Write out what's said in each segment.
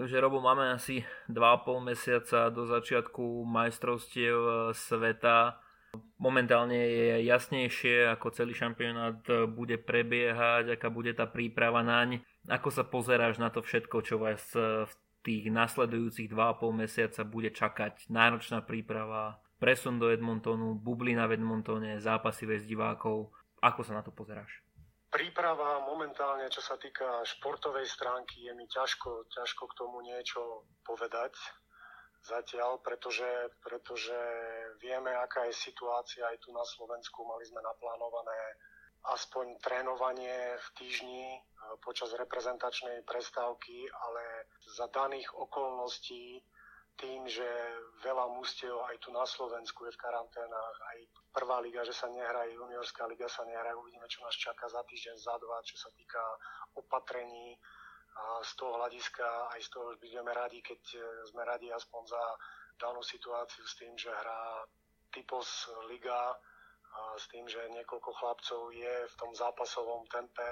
Takže Robo, máme asi 2,5 mesiaca do začiatku majstrovstiev sveta. Momentálne je jasnejšie, ako celý šampionát bude prebiehať, aká bude tá príprava naň. Ako sa pozeráš na to všetko, čo vás v tých nasledujúcich 2,5 mesiaca bude čakať? Náročná príprava, presun do Edmontonu, bublina v Edmontone, zápasy bez divákov. Ako sa na to pozeráš? Príprava momentálne, čo sa týka športovej stránky, je mi ťažko, ťažko k tomu niečo povedať zatiaľ, pretože, pretože vieme, aká je situácia aj tu na Slovensku. Mali sme naplánované aspoň trénovanie v týždni e, počas reprezentačnej prestávky, ale za daných okolností tým, že veľa mústiev aj tu na Slovensku je v karanténach, aj prvá liga, že sa nehraje, juniorská liga sa nehraje, uvidíme, čo nás čaká za týždeň, za dva, čo sa týka opatrení. A z toho hľadiska aj z toho budeme radi, keď e, sme radi aspoň za danú situáciu s tým, že hrá typos liga, a s tým, že niekoľko chlapcov je v tom zápasovom tempe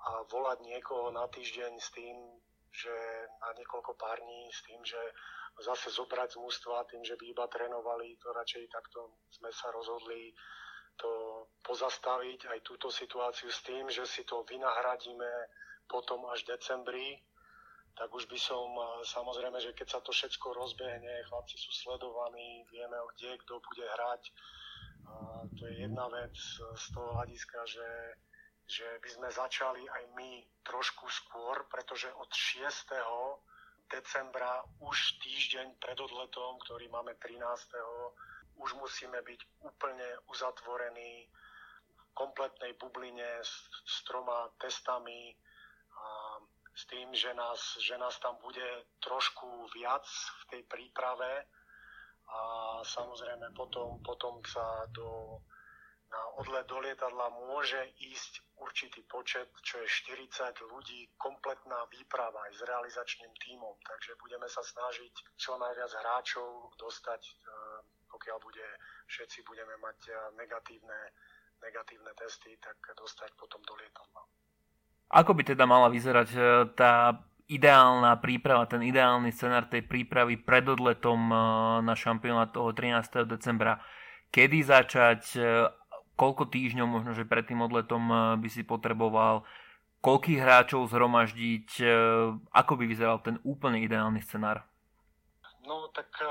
a volať niekoho na týždeň s tým, že na niekoľko pár dní s tým, že zase zobrať z mústva tým, že by iba trénovali, to radšej takto sme sa rozhodli to pozastaviť aj túto situáciu s tým, že si to vynahradíme potom až v decembri, tak už by som samozrejme, že keď sa to všetko rozbehne, chlapci sú sledovaní, vieme, kde kto bude hrať. A to je jedna vec z toho hľadiska, že že by sme začali aj my trošku skôr, pretože od 6. decembra už týždeň pred odletom, ktorý máme 13. už musíme byť úplne uzatvorení v kompletnej bubline s, s troma testami a s tým, že nás, že nás tam bude trošku viac v tej príprave a samozrejme potom, potom sa do na odlet do lietadla môže ísť určitý počet, čo je 40 ľudí, kompletná výprava aj s realizačným tímom. Takže budeme sa snažiť čo najviac hráčov dostať, e, pokiaľ bude, všetci budeme mať e, negatívne, negatívne testy, tak dostať potom do lietadla. Ako by teda mala vyzerať e, tá ideálna príprava, ten ideálny scenár tej prípravy pred odletom na šampionát toho 13. decembra? Kedy začať, koľko týždňov možno, že pred tým odletom eh, by si potreboval, koľkých hráčov zhromaždiť, eh, ako by vyzeral ten úplne ideálny scenár? No tak eh,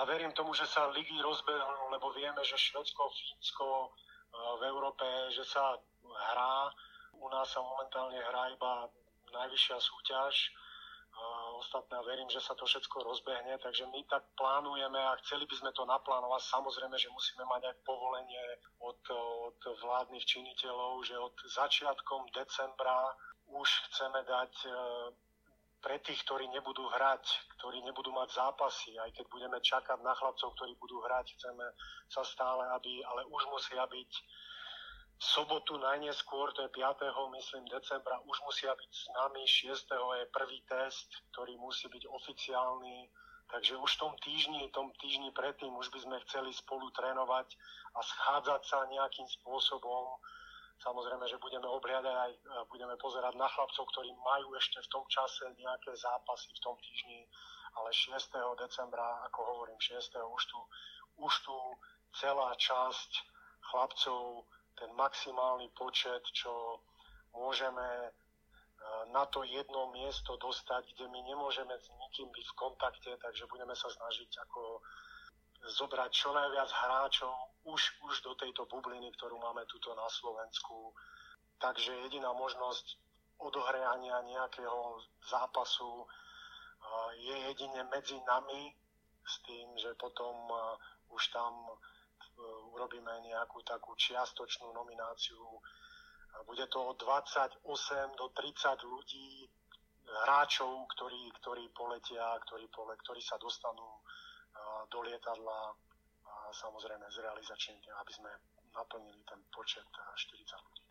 ja verím tomu, že sa ligy rozbehnú, lebo vieme, že Švedsko, Fínsko v Európe, že sa hrá. U nás sa momentálne hrá iba najvyššia súťaž ostatné a verím, že sa to všetko rozbehne, takže my tak plánujeme a chceli by sme to naplánovať. Samozrejme, že musíme mať aj povolenie od, od vládnych činiteľov, že od začiatkom decembra už chceme dať e, pre tých, ktorí nebudú hrať, ktorí nebudú mať zápasy, aj keď budeme čakať na chlapcov, ktorí budú hrať, chceme sa stále, aby, ale už musia byť sobotu najneskôr, to je 5. myslím decembra, už musia byť s nami, 6. je prvý test, ktorý musí byť oficiálny, takže už v tom týždni, tom týždni predtým už by sme chceli spolu trénovať a schádzať sa nejakým spôsobom. Samozrejme, že budeme obhliadať aj, budeme pozerať na chlapcov, ktorí majú ešte v tom čase nejaké zápasy v tom týždni, ale 6. decembra, ako hovorím, 6. už tu, už tu celá časť chlapcov ten maximálny počet, čo môžeme e, na to jedno miesto dostať, kde my nemôžeme s nikým byť v kontakte, takže budeme sa snažiť ako zobrať čo najviac hráčov už, už do tejto bubliny, ktorú máme tuto na Slovensku. Takže jediná možnosť odohrania nejakého zápasu e, je jedine medzi nami s tým, že potom e, už tam urobíme nejakú takú čiastočnú nomináciu. Bude to od 28 do 30 ľudí, hráčov, ktorí, ktorí poletia, ktorí, pole, ktorí sa dostanú do lietadla a samozrejme s realizačným, aby sme naplnili ten počet 40 ľudí.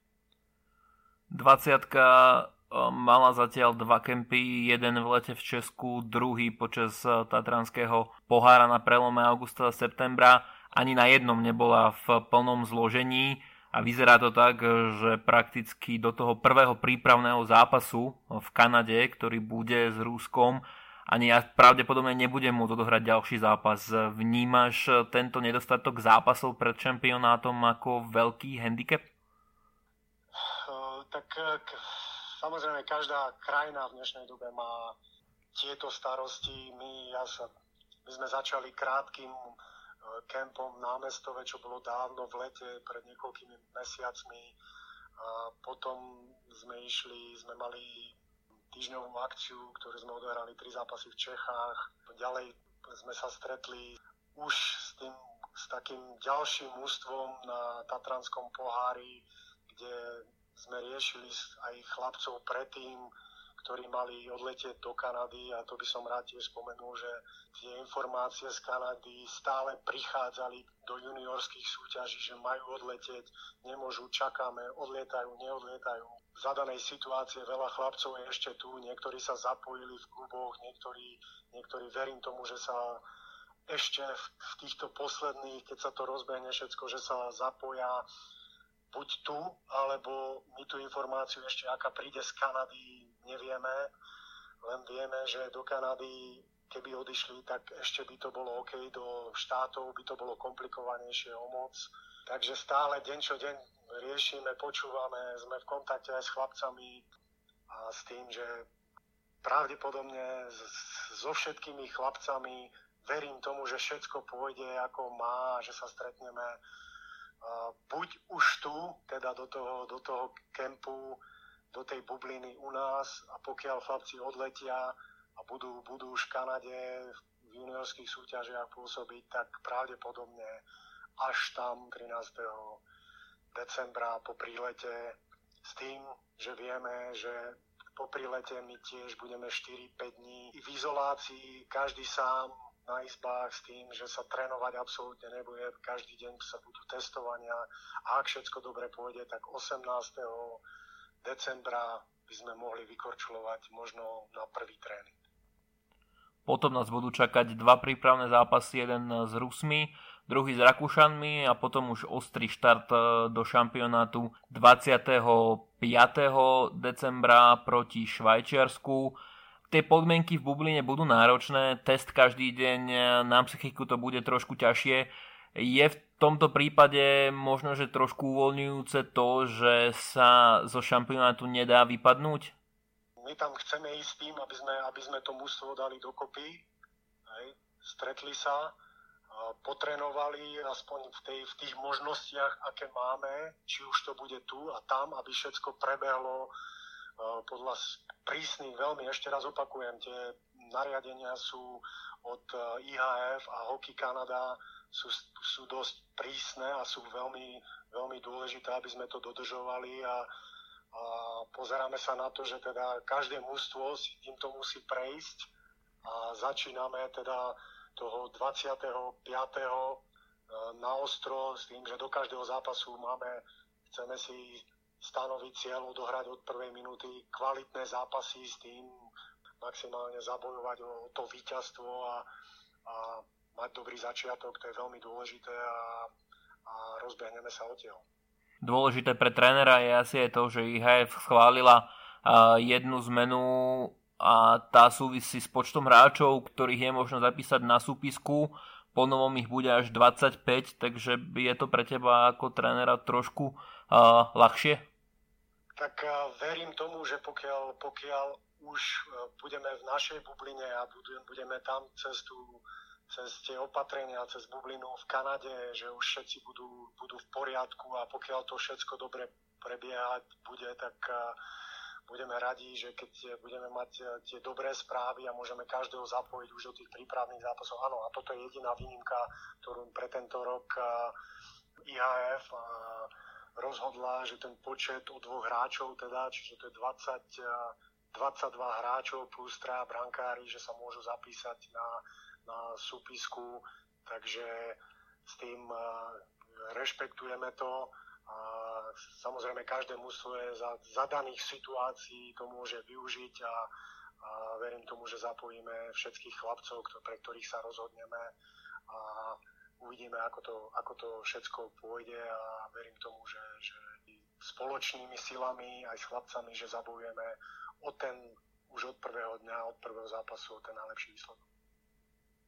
20 mala zatiaľ dva kempy, jeden v lete v Česku, druhý počas Tatranského pohára na prelome augusta a septembra ani na jednom nebola v plnom zložení. a vyzerá to tak, že prakticky do toho prvého prípravného zápasu v Kanade, ktorý bude s Ruskom, ani ja pravdepodobne nebudem môcť odohrať ďalší zápas. Vnímaš tento nedostatok zápasov pred šampionátom ako veľký handicap? Tak samozrejme každá krajina v dnešnej dobe má tieto starosti. My, ja sa, my sme začali krátkým kempom námestove, čo bolo dávno v lete, pred niekoľkými mesiacmi. A potom sme išli, sme mali týždňovú akciu, ktorú sme odohrali tri zápasy v Čechách. Ďalej sme sa stretli už s, tým, s takým ďalším ústvom na Tatranskom pohári, kde sme riešili aj chlapcov predtým, ktorí mali odletieť do Kanady a to by som rád tiež spomenul, že tie informácie z Kanady stále prichádzali do juniorských súťaží, že majú odletieť, nemôžu, čakáme, odlietajú, neodlietajú. V zadanej situácie veľa chlapcov je ešte tu, niektorí sa zapojili v kluboch, niektorí, niektorí verím tomu, že sa ešte v, v týchto posledných, keď sa to rozbehne všetko, že sa zapoja buď tu, alebo my tú informáciu ešte, aká príde z Kanady, nevieme, len vieme, že do Kanady, keby odišli, tak ešte by to bolo OK, do štátov by to bolo komplikovanejšie o moc. Takže stále deň čo deň riešime, počúvame, sme v kontakte aj s chlapcami a s tým, že pravdepodobne so všetkými chlapcami verím tomu, že všetko pôjde ako má, že sa stretneme buď už tu, teda do toho, do toho kempu, do tej bubliny u nás a pokiaľ chlapci odletia a budú, budú už v Kanade v juniorských súťažiach pôsobiť, tak pravdepodobne až tam 13. decembra po prílete s tým, že vieme, že po prílete my tiež budeme 4-5 dní v izolácii, každý sám na izbách s tým, že sa trénovať absolútne nebude, každý deň sa budú testovania a ak všetko dobre pôjde, tak 18 decembra by sme mohli vykorčulovať možno na prvý tréning. Potom nás budú čakať dva prípravné zápasy, jeden s Rusmi, druhý s Rakúšanmi a potom už ostrý štart e, do šampionátu 25. decembra proti Švajčiarsku. Tie podmienky v bubline budú náročné, test každý deň, e, na psychiku to bude trošku ťažšie. Je v tomto prípade možno, že trošku uvoľňujúce to, že sa zo šampionátu nedá vypadnúť? My tam chceme ísť tým, aby sme, aby sme to mužstvo dali dokopy, hej, stretli sa, potrenovali aspoň v, tej, v tých možnostiach, aké máme, či už to bude tu a tam, aby všetko prebehlo podľa prísnych, veľmi, ešte raz opakujem, tie nariadenia sú od IHF a Hockey Canada sú, sú dosť prísne a sú veľmi, veľmi dôležité, aby sme to dodržovali a, a pozeráme sa na to, že teda každé mužstvo si týmto musí prejsť a začíname teda toho 25. E, na ostro s tým, že do každého zápasu máme, chceme si stanoviť cieľ odohrať od prvej minúty kvalitné zápasy s tým maximálne zabojovať o to víťazstvo a, a mať dobrý začiatok, to je veľmi dôležité a, a rozbehneme sa odtiaľ. Dôležité pre trénera je asi aj to, že IHF schválila jednu zmenu a tá súvisí s počtom hráčov, ktorých je možno zapísať na súpisku. Po novom ich bude až 25, takže je to pre teba ako trénera trošku uh, ľahšie? Tak uh, verím tomu, že pokiaľ, pokiaľ už uh, budeme v našej bubline a budeme, tam cez tú cez tie opatrenia, cez bublinu v Kanade, že už všetci budú, budú v poriadku a pokiaľ to všetko dobre prebiehať bude, tak budeme radi, že keď budeme mať e, tie dobré správy a môžeme každého zapojiť už do tých prípravných zápasov. Áno, a toto je jediná výnimka, ktorú pre tento rok IHF rozhodla, že ten počet u dvoch hráčov, teda, čiže to je 20, 22 hráčov plus traja brankári, že sa môžu zapísať na na súpisku, takže s tým rešpektujeme to. A samozrejme, každé mužstvo je za zadaných situácií to môže využiť a, a verím tomu, že zapojíme všetkých chlapcov, pre ktorých sa rozhodneme a uvidíme, ako to, ako to všetko pôjde a verím tomu, že, že spoločnými silami aj s chlapcami, že zabojujeme o ten už od prvého dňa, od prvého zápasu o ten najlepší výsledok.